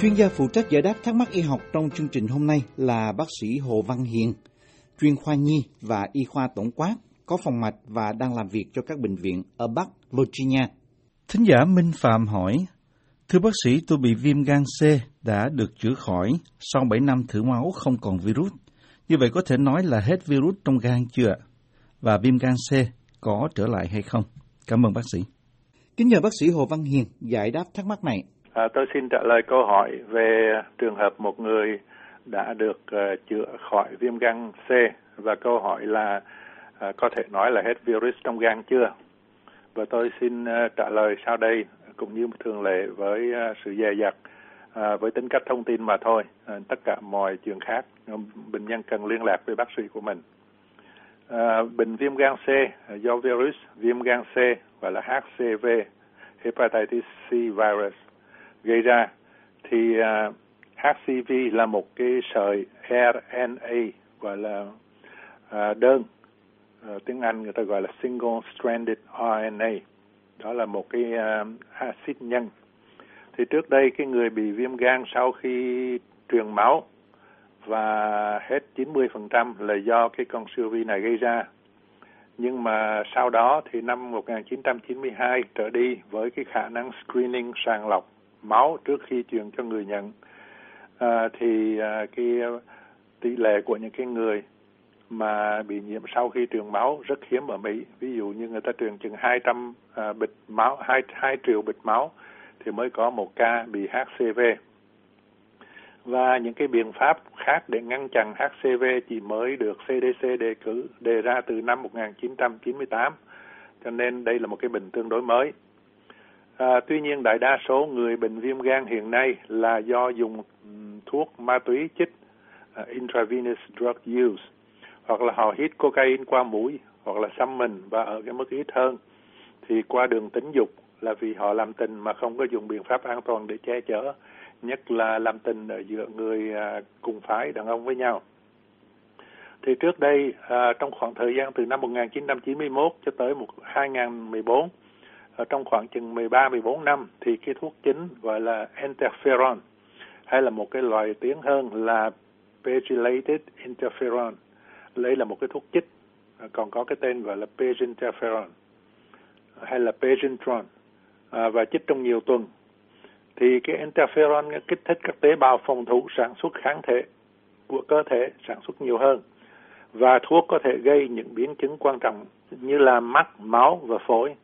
Chuyên gia phụ trách giải đáp thắc mắc y học trong chương trình hôm nay là bác sĩ Hồ Văn Hiền, chuyên khoa nhi và y khoa tổng quát, có phòng mạch và đang làm việc cho các bệnh viện ở Bắc Virginia. Thính giả Minh Phạm hỏi, Thưa bác sĩ, tôi bị viêm gan C đã được chữa khỏi sau 7 năm thử máu không còn virus. Như vậy có thể nói là hết virus trong gan chưa? Và viêm gan C có trở lại hay không? Cảm ơn bác sĩ. Kính nhờ bác sĩ Hồ Văn Hiền giải đáp thắc mắc này. À, tôi xin trả lời câu hỏi về trường hợp một người đã được uh, chữa khỏi viêm gan C và câu hỏi là uh, có thể nói là hết virus trong gan chưa? Và tôi xin uh, trả lời sau đây cũng như thường lệ với uh, sự dè dặt uh, với tính cách thông tin mà thôi. Uh, tất cả mọi chuyện khác bệnh nhân cần liên lạc với bác sĩ của mình. Uh, bệnh viêm gan C do virus viêm gan C gọi là HCV hepatitis C virus gây ra thì à, uh, HCV là một cái sợi RNA gọi là uh, đơn. Uh, tiếng Anh người ta gọi là single stranded RNA đó là một cái à, uh, axit nhân. Thì trước đây cái người bị viêm gan sau khi truyền máu và hết 90% là do cái con siêu vi này gây ra. Nhưng mà sau đó thì năm 1992 trở đi với cái khả năng screening sàng lọc máu trước khi truyền cho người nhận à, thì à, cái à, tỷ lệ của những cái người mà bị nhiễm sau khi truyền máu rất hiếm ở Mỹ. Ví dụ như người ta truyền chừng 200 à, bịch máu, 2, 2 triệu bịch máu thì mới có một ca bị HCV. Và những cái biện pháp khác để ngăn chặn HCV chỉ mới được CDC đề cử đề ra từ năm 1998. Cho nên đây là một cái bệnh tương đối mới. À, tuy nhiên đại đa số người bệnh viêm gan hiện nay là do dùng thuốc ma túy chích uh, intravenous drug use hoặc là họ hít cocaine qua mũi hoặc là xăm mình và ở cái mức ít hơn. Thì qua đường tính dục là vì họ làm tình mà không có dùng biện pháp an toàn để che chở nhất là làm tình ở giữa người uh, cùng phái đàn ông với nhau. Thì trước đây uh, trong khoảng thời gian từ năm 1991 cho tới một 2014 ở trong khoảng chừng 13 14 năm thì cái thuốc chính gọi là interferon hay là một cái loại tiếng hơn là pegylated interferon. Lấy là một cái thuốc chích à, còn có cái tên gọi là peginterferon hay là pegintron à, và chích trong nhiều tuần thì cái interferon kích thích các tế bào phòng thủ sản xuất kháng thể của cơ thể sản xuất nhiều hơn và thuốc có thể gây những biến chứng quan trọng như là mắt, máu và phổi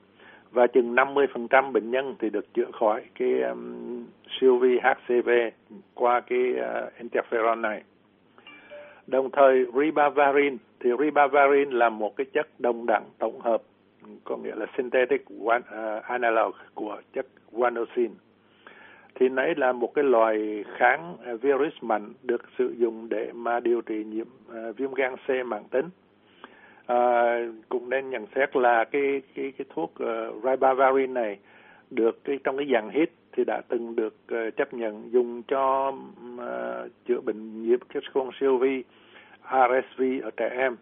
và chừng 50% bệnh nhân thì được chữa khỏi cái um, siêu vi HCV qua cái uh, interferon này. Đồng thời ribavirin thì ribavirin là một cái chất đồng đẳng tổng hợp có nghĩa là synthetic one, uh, analog của chất guanosine. Thì nấy là một cái loài kháng uh, virus mạnh được sử dụng để mà điều trị nhiễm uh, viêm gan C mãn tính à, cũng nên nhận xét là cái cái cái thuốc ờ, uh, ribavirin này được cái trong cái dạng hit thì đã từng được uh, chấp nhận dùng cho uh, chữa bệnh nhiễm con siêu vi RSV ở trẻ em.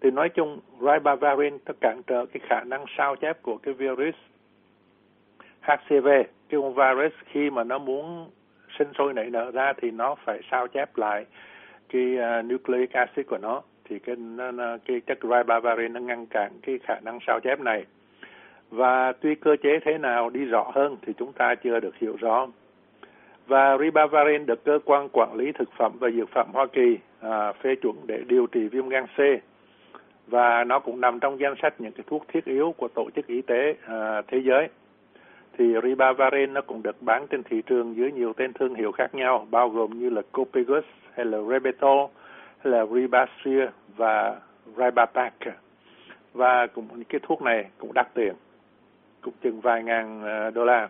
Thì nói chung ribavirin nó cản trở cái khả năng sao chép của cái virus HCV, cái con virus khi mà nó muốn sinh sôi nảy nở ra thì nó phải sao chép lại cái uh, nucleic acid của nó thì cái nó, nó, cái chất ribavirin nó ngăn cản cái khả năng sao chép này. Và tuy cơ chế thế nào đi rõ hơn thì chúng ta chưa được hiểu rõ. Và ribavirin được cơ quan quản lý thực phẩm và dược phẩm Hoa Kỳ à, phê chuẩn để điều trị viêm gan C. Và nó cũng nằm trong danh sách những cái thuốc thiết yếu của tổ chức y tế à, thế giới. Thì ribavirin nó cũng được bán trên thị trường dưới nhiều tên thương hiệu khác nhau bao gồm như là Copagus hay là Rebetol là Ribasir và Ribapac và cũng cái thuốc này cũng đắt tiền, cũng chừng vài ngàn ờ, đô la.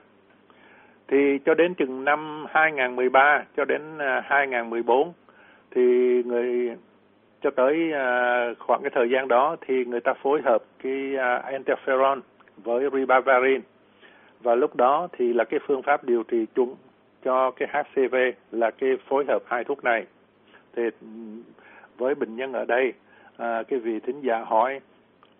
Thì cho đến chừng năm 2013 cho đến ờ, 2014 thì người, cho tới ờ, khoảng cái thời gian đó thì người ta phối hợp cái interferon với ribavirin. Và lúc đó thì là cái phương pháp điều trị chung cho cái HCV là cái phối hợp hai thuốc này. Thì ừ, với bệnh nhân ở đây. À, cái vị thính giả hỏi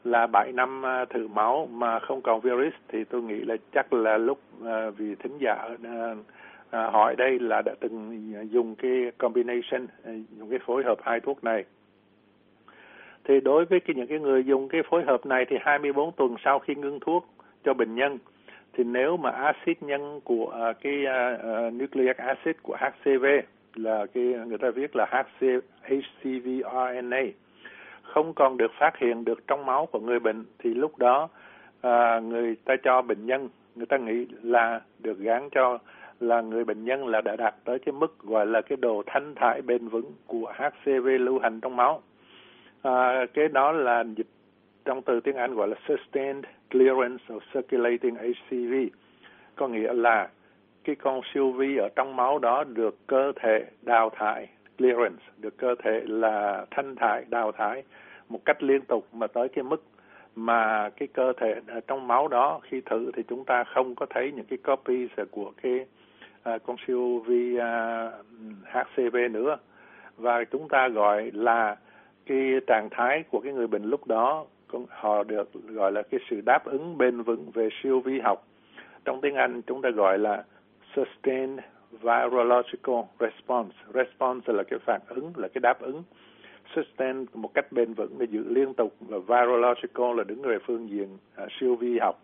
là 7 năm à, thử máu mà không còn virus thì tôi nghĩ là chắc là lúc à, vị thính giả à, à, hỏi đây là đã từng dùng cái combination à, dùng cái phối hợp hai thuốc này. Thì đối với cái những cái người dùng cái phối hợp này thì 24 tuần sau khi ngưng thuốc cho bệnh nhân thì nếu mà axit nhân của uh, cái uh, uh, nucleic acid của HCV là cái người ta viết là HC, HCV RNA không còn được phát hiện được trong máu của người bệnh thì lúc đó à, người ta cho bệnh nhân người ta nghĩ là được gán cho là người bệnh nhân là đã đạt tới cái mức gọi là cái độ thanh thải bền vững của HCV lưu hành trong máu. À, cái đó là dịch trong từ tiếng Anh gọi là sustained clearance of circulating HCV, có nghĩa là cái con siêu vi ở trong máu đó được cơ thể đào thải clearance, được cơ thể là thanh thải đào thải một cách liên tục mà tới cái mức mà cái cơ thể ở trong máu đó khi thử thì chúng ta không có thấy những cái copies của cái uh, con siêu vi à, uh, HCV nữa. Và chúng ta gọi là cái trạng thái của cái người bệnh lúc đó họ được gọi là cái sự đáp ứng bền vững về siêu vi học. Trong tiếng Anh chúng ta gọi là sustained virological response. Response là cái phản ứng là cái đáp ứng. Sustain một cách bền vững để giữ liên tục. Và virological là đứng về phương diện à, siêu vi học.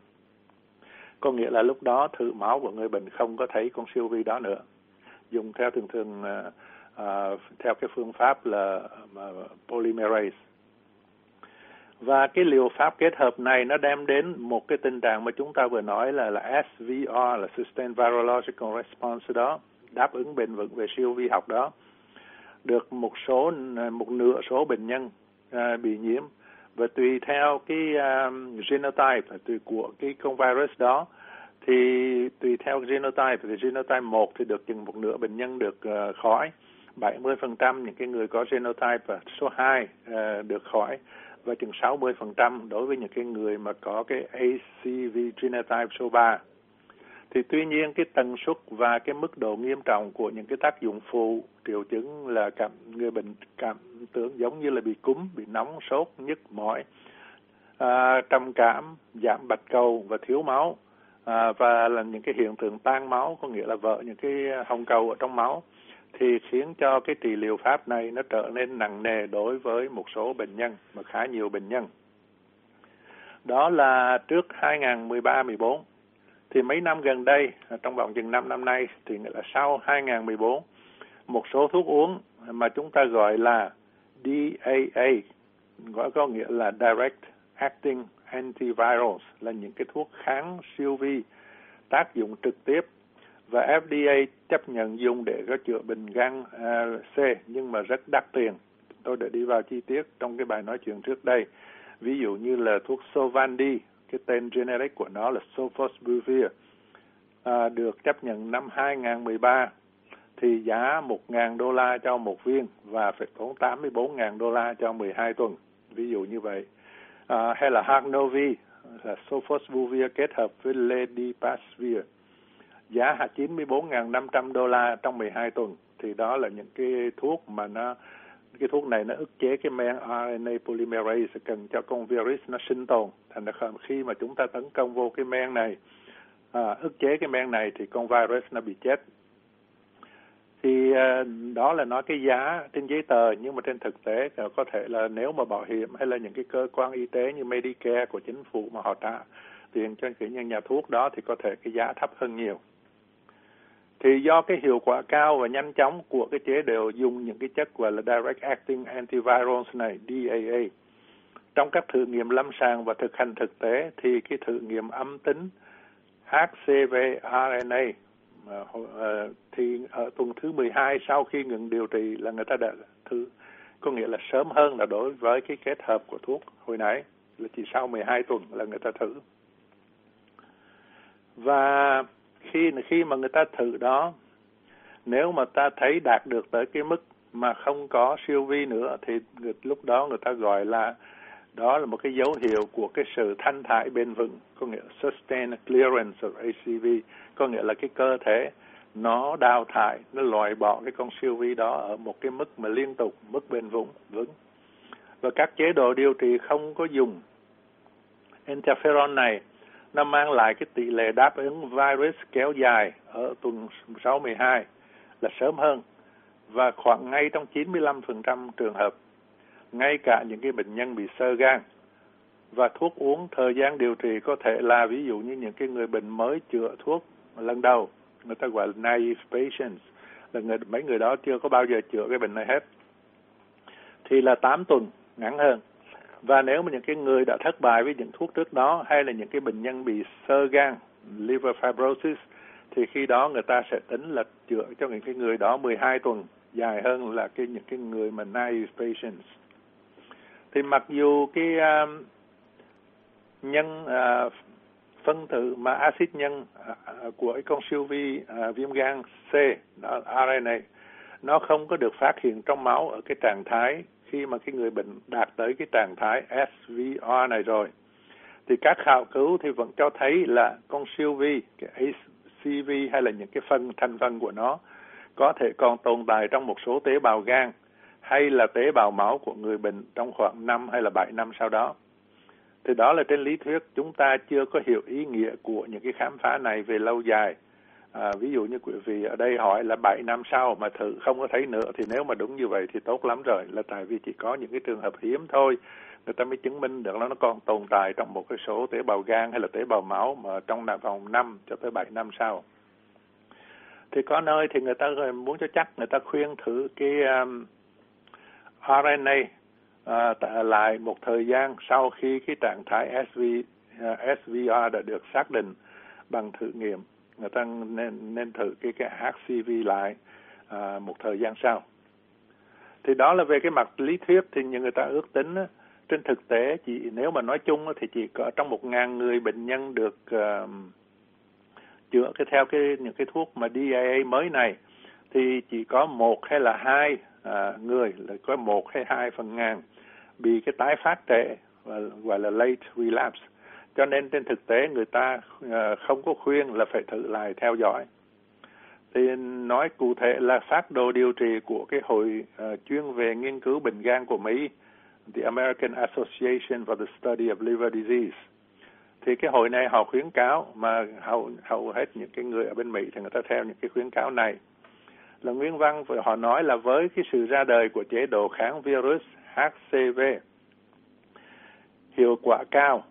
Có nghĩa là lúc đó thử máu của người bệnh không có thấy con siêu vi đó nữa. Dùng theo thường thường à, à, theo cái phương pháp là à, polymerase và cái liệu pháp kết hợp này nó đem đến một cái tình trạng mà chúng ta vừa nói là là SVR là Sustained Virological Response đó đáp ứng bền vững về siêu vi học đó. Được một số một nửa số bệnh nhân uh, bị nhiễm. Và tùy theo cái um, genotype tùy của cái con virus đó thì tùy theo genotype thì genotype 1 thì được chừng một nửa bệnh nhân được uh, khỏi. 70% những cái người có genotype số 2 uh, được khỏi và chừng 60% đối với những cái người mà có cái ACV genotype số 3 thì tuy nhiên cái tần suất và cái mức độ nghiêm trọng của những cái tác dụng phụ triệu chứng là cảm người bệnh cảm tưởng giống như là bị cúm bị nóng sốt nhức mỏi à, trầm cảm giảm bạch cầu và thiếu máu à, và là những cái hiện tượng tan máu có nghĩa là vỡ những cái hồng cầu ở trong máu thì khiến cho cái trị liệu pháp này nó trở nên nặng nề đối với một số bệnh nhân, mà khá nhiều bệnh nhân. Đó là trước 2013-14 thì mấy năm gần đây, trong vòng chừng 5 năm nay, thì nghĩa là sau 2014 một số thuốc uống mà chúng ta gọi là DAA gọi có nghĩa là Direct Acting Antivirals, là những cái thuốc kháng siêu vi, tác dụng trực tiếp và FDA chấp nhận dùng để có chữa bệnh gan à, C nhưng mà rất đắt tiền. Tôi đã đi vào chi tiết trong cái bài nói chuyện trước đây. Ví dụ như là thuốc Sovandi, cái tên generic của nó là Sofosbuvir, à, được chấp nhận năm 2013 thì giá 1.000 đô la cho một viên và phải tốn 84.000 đô la cho 12 tuần. Ví dụ như vậy. À, hay là Harnovi, là Sofosbuvir kết hợp với Ledipasvir giá 94.500 đô la trong 12 tuần. Thì đó là những cái thuốc mà nó cái thuốc này nó ức chế cái men RNA polymerase cần cho con virus nó sinh tồn. Thành ra khi mà chúng ta tấn công vô cái men này à, ức chế cái men này thì con virus nó bị chết. Thì à, đó là nói cái giá trên giấy tờ nhưng mà trên thực tế có thể là nếu mà bảo hiểm hay là những cái cơ quan y tế như Medicare của chính phủ mà họ trả tiền cho những nhà thuốc đó thì có thể cái giá thấp hơn nhiều thì do cái hiệu quả cao và nhanh chóng của cái chế độ dùng những cái chất gọi là direct acting antivirals này DAA trong các thử nghiệm lâm sàng và thực hành thực tế thì cái thử nghiệm âm tính HCV RNA ờ, thì ở tuần thứ 12 sau khi ngừng điều trị là người ta đã thử, có nghĩa là sớm hơn là đối với cái kết hợp của thuốc hồi nãy, là chỉ sau 12 tuần là người ta thử. Và khi khi mà người ta thử đó nếu mà ta thấy đạt được tới cái mức mà không có siêu vi nữa thì người, lúc đó người ta gọi là đó là một cái dấu hiệu của cái sự thanh thải bền vững có nghĩa là sustain clearance of ACV có nghĩa là cái cơ thể nó đào thải nó loại bỏ cái con siêu vi đó ở một cái mức mà liên tục mức bền vững vững. Và các chế độ điều trị không có dùng interferon này nó mang lại cái tỷ lệ đáp ứng virus kéo dài ở tuần 6-12 là sớm hơn và khoảng ngay trong 95% trường hợp, ngay cả những cái bệnh nhân bị sơ gan và thuốc uống thời gian điều trị có thể là ví dụ như những cái người bệnh mới chữa thuốc lần đầu, người ta gọi là naive patients, là người, mấy người đó chưa có bao giờ chữa cái bệnh này hết, thì là 8 tuần ngắn hơn và nếu mà những cái người đã thất bại với những thuốc trước đó hay là những cái bệnh nhân bị sơ gan liver fibrosis thì khi đó người ta sẽ tính là chữa cho những cái người đó 12 tuần dài hơn là cái những cái người mà naive patients. Thì mặc dù cái um, nhân uh, phân tử mà axit nhân uh, của cái con siêu vi uh, viêm gan C đó RNA nó không có được phát hiện trong máu ở cái trạng thái khi mà cái người bệnh đạt tới cái trạng thái SVR này rồi, thì các khảo cứu thì vẫn cho thấy là con siêu vi, cái ACV hay là những cái phân thành phần của nó có thể còn tồn tại trong một số tế bào gan hay là tế bào máu của người bệnh trong khoảng 5 hay là 7 năm sau đó. Thì đó là trên lý thuyết chúng ta chưa có hiểu ý nghĩa của những cái khám phá này về lâu dài. À, ví dụ như quý vị ở đây hỏi là 7 năm sau mà thử không có thấy nữa thì nếu mà đúng như vậy thì tốt lắm rồi là tại vì chỉ có những cái trường hợp hiếm thôi. Người ta mới chứng minh được là nó còn tồn tại trong một cái số tế bào gan hay là tế bào máu mà trong vòng 5 cho tới 7 năm sau. Thì có nơi thì người ta muốn cho chắc người ta khuyên thử cái um, RNA uh, à, lại một thời gian sau khi cái trạng thái SV, uh, à, SVR đã được xác định bằng thử nghiệm người ta nên nên thử cái cái HCV lại à, một thời gian sau. Thì đó là về cái mặt lý thuyết thì những người ta ước tính á, trên thực tế chỉ nếu mà nói chung thì chỉ có trong một ngàn người bệnh nhân được uh, chữa cái theo cái những cái thuốc mà DAA mới này thì chỉ có một hay là hai à, người là có một hay hai phần ngàn bị cái tái phát trệ gọi là late relapse cho nên trên thực tế người ta ờ, không có khuyên là phải thử lại theo dõi. Thì nói cụ thể là phát đồ điều trị của cái hội uh, chuyên về nghiên cứu bệnh gan của Mỹ the American Association for the Study of Liver Disease. Thì cái hội này họ khuyến cáo mà hầu hầu hết những cái người ở bên Mỹ thì người ta theo những cái khuyến cáo này. Là nguyên văn họ nói là với cái sự ra đời của chế độ kháng virus HCV hiệu quả cao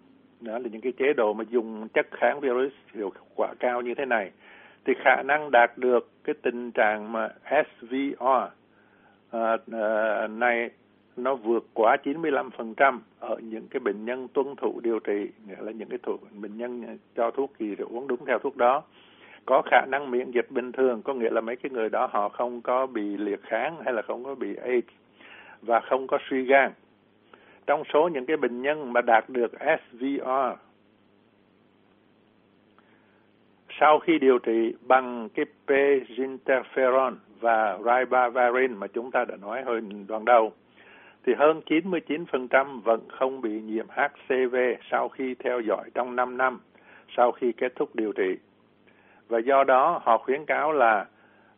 đó là những cái chế độ mà dùng chất kháng virus hiệu quả cao như thế này thì khả năng đạt được cái tình trạng mà SVR uh, à, uh, à, này nó vượt quá 95% ở những cái bệnh nhân tuân thủ điều trị, nghĩa là những cái thuốc bệnh nhân cho thuốc gì rồi uống đúng theo thuốc đó. Có khả năng miễn dịch bình thường, có nghĩa là mấy cái người đó họ không có bị liệt kháng hay là không có bị AIDS và không có suy gan. Trong số những cái bệnh nhân mà đạt được SVR sau khi điều trị bằng cái p-interferon và ribavirin mà chúng ta đã nói hồi đoạn đầu thì hơn 99% vẫn không bị nhiễm HCV sau khi theo dõi trong 5 năm sau khi kết thúc điều trị. Và do đó họ khuyến cáo là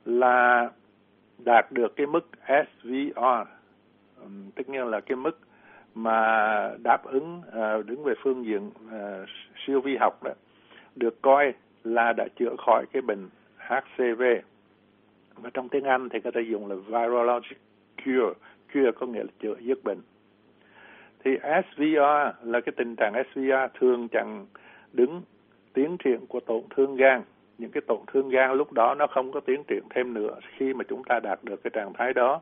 là đạt được cái mức SVR, tức nghĩa là cái mức mà đáp ứng uh, đứng về phương diện uh, siêu vi học đó được coi là đã chữa khỏi cái bệnh HCV. Và trong tiếng Anh thì người ta dùng là virologic cure. Cure có nghĩa là chữa dứt bệnh. Thì SVR là cái tình trạng SVR thường chẳng đứng tiến triển của tổn thương gan. Những cái tổn thương gan lúc đó nó không có tiến triển thêm nữa khi mà chúng ta đạt được cái trạng thái đó.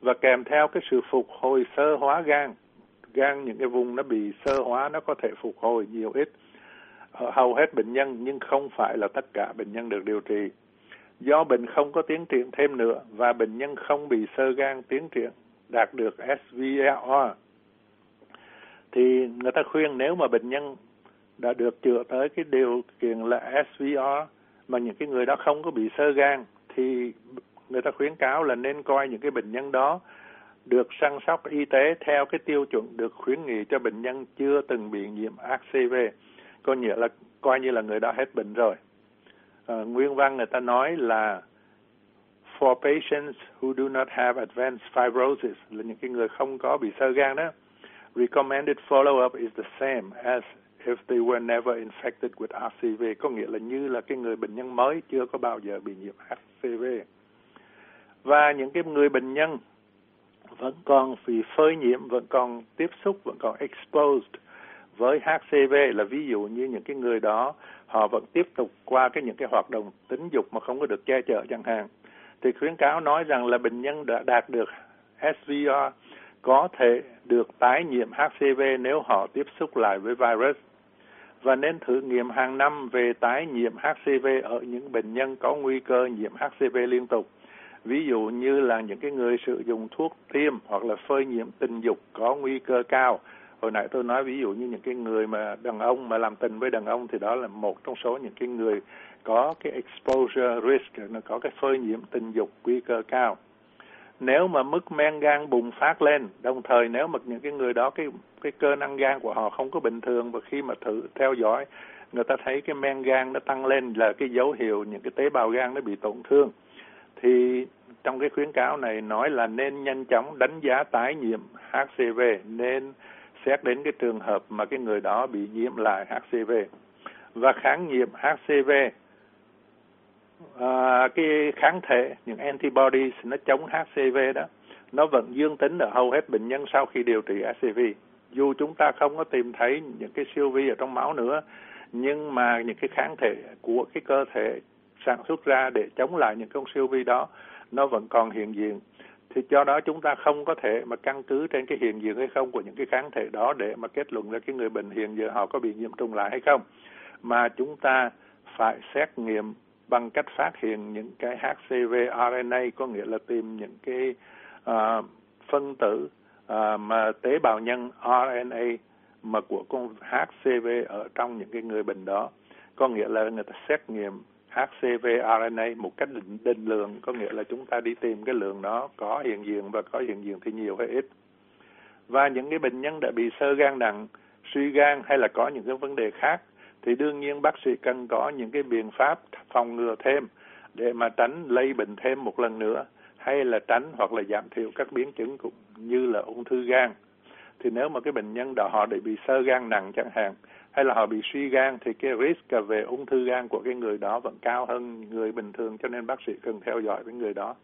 Và kèm theo cái sự phục hồi sơ hóa gan gan, những cái vùng nó bị sơ hóa, nó có thể phục hồi nhiều ít ở hầu hết bệnh nhân, nhưng không phải là tất cả bệnh nhân được điều trị. Do bệnh không có tiến triển thêm nữa và bệnh nhân không bị sơ gan tiến triển đạt được SVR thì người ta khuyên nếu mà bệnh nhân đã được chữa tới cái điều kiện là SVR mà những cái người đó không có bị sơ gan thì người ta khuyến cáo là nên coi những cái bệnh nhân đó được săn sóc y tế theo cái tiêu chuẩn được khuyến nghị cho bệnh nhân chưa từng bị nhiễm HCV có nghĩa là coi như là người đó hết bệnh rồi à, nguyên văn người ta nói là for patients who do not have advanced fibrosis là những cái người không có bị sơ gan đó recommended follow-up is the same as if they were never infected with HCV, có nghĩa là như là cái người bệnh nhân mới chưa có bao giờ bị nhiễm HCV. Và những cái người bệnh nhân vẫn còn bị phơi nhiễm, vẫn còn tiếp xúc, vẫn còn exposed với HCV là ví dụ như những cái người đó họ vẫn tiếp tục qua cái những cái hoạt động tính dục mà không có được che chở chẳng hạn thì khuyến cáo nói rằng là bệnh nhân đã đạt được SVR có thể được tái nhiễm HCV nếu họ tiếp xúc lại với virus và nên thử nghiệm hàng năm về tái nhiễm HCV ở những bệnh nhân có nguy cơ nhiễm HCV liên tục. Ví dụ như là những cái người sử dụng thuốc tiêm hoặc là phơi nhiễm tình dục có nguy cơ cao. Hồi nãy tôi nói ví dụ như những cái người mà đàn ông mà làm tình với đàn ông thì đó là một trong số những cái người có cái exposure risk, nó có cái phơi nhiễm tình dục nguy cơ cao nếu mà mức men gan bùng phát lên đồng thời nếu mà những cái người đó cái cái cơ năng gan của họ không có bình thường và khi mà thử theo dõi người ta thấy cái men gan nó tăng lên là cái dấu hiệu những cái tế bào gan nó bị tổn thương thì trong cái khuyến cáo này nói là nên nhanh chóng đánh giá tái nhiễm HCV nên xét đến cái trường hợp mà cái người đó bị nhiễm lại HCV và kháng nhiễm HCV à, cái kháng thể những antibodies nó chống HCV đó nó vẫn dương tính ở hầu hết bệnh nhân sau khi điều trị HCV dù chúng ta không có tìm thấy những cái siêu vi ở trong máu nữa nhưng mà những cái kháng thể của cái cơ thể sản xuất ra để chống lại những con siêu vi đó nó vẫn còn hiện diện. Thì do đó chúng ta không có thể mà căn cứ trên cái hiện diện hay không của những cái kháng thể đó để mà kết luận ra cái người bệnh hiện giờ họ có bị nhiễm trùng lại hay không. Mà chúng ta phải xét nghiệm bằng cách phát hiện những cái HCV RNA có nghĩa là tìm những cái uh, phân tử uh, mà tế bào nhân RNA mà của con HCV ở trong những cái người bệnh đó. Có nghĩa là người ta xét nghiệm HCVRNA một cách định, định lượng có nghĩa là chúng ta đi tìm cái lượng đó có hiện diện và có hiện diện thì nhiều hay ít. Và những cái bệnh nhân đã bị sơ gan nặng suy gan hay là có những cái vấn đề khác thì đương nhiên bác sĩ cần có những cái biện pháp phòng ngừa thêm để mà tránh lây bệnh thêm một lần nữa hay là tránh hoặc là giảm thiểu các biến chứng cũng như là ung thư gan. Thì nếu mà cái bệnh nhân đó họ để bị sơ gan nặng chẳng hạn hay là họ bị suy gan thì cái risk về ung thư gan của cái người đó vẫn cao hơn người bình thường cho nên bác sĩ cần theo dõi cái người đó.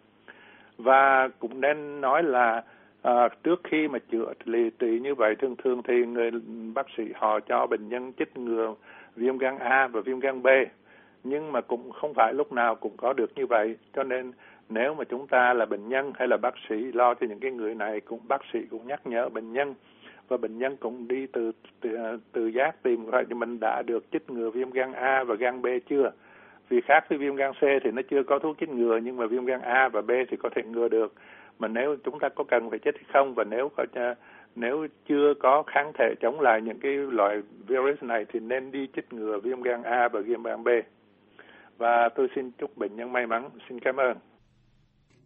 Và cũng nên nói là à, trước khi mà chữa lì trị như vậy thường thường thì người bác sĩ họ cho bệnh nhân chích ngừa viêm gan A và viêm gan B. Nhưng mà cũng không phải lúc nào cũng có được như vậy cho nên nếu mà chúng ta là bệnh nhân hay là bác sĩ lo cho những cái người này cũng bác sĩ cũng nhắc nhở bệnh nhân và bệnh nhân cũng đi từ từ, từ giác tìm coi mình đã được chích ngừa viêm gan A và gan B chưa vì khác với viêm gan C thì nó chưa có thuốc chích ngừa nhưng mà viêm gan A và B thì có thể ngừa được mà nếu chúng ta có cần phải chích hay không và nếu có à, nếu chưa có kháng thể chống lại những cái loại virus này thì nên đi chích ngừa viêm gan A và viêm gan B. Và tôi xin chúc bệnh nhân may mắn. Xin cảm ơn.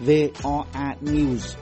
voanews.com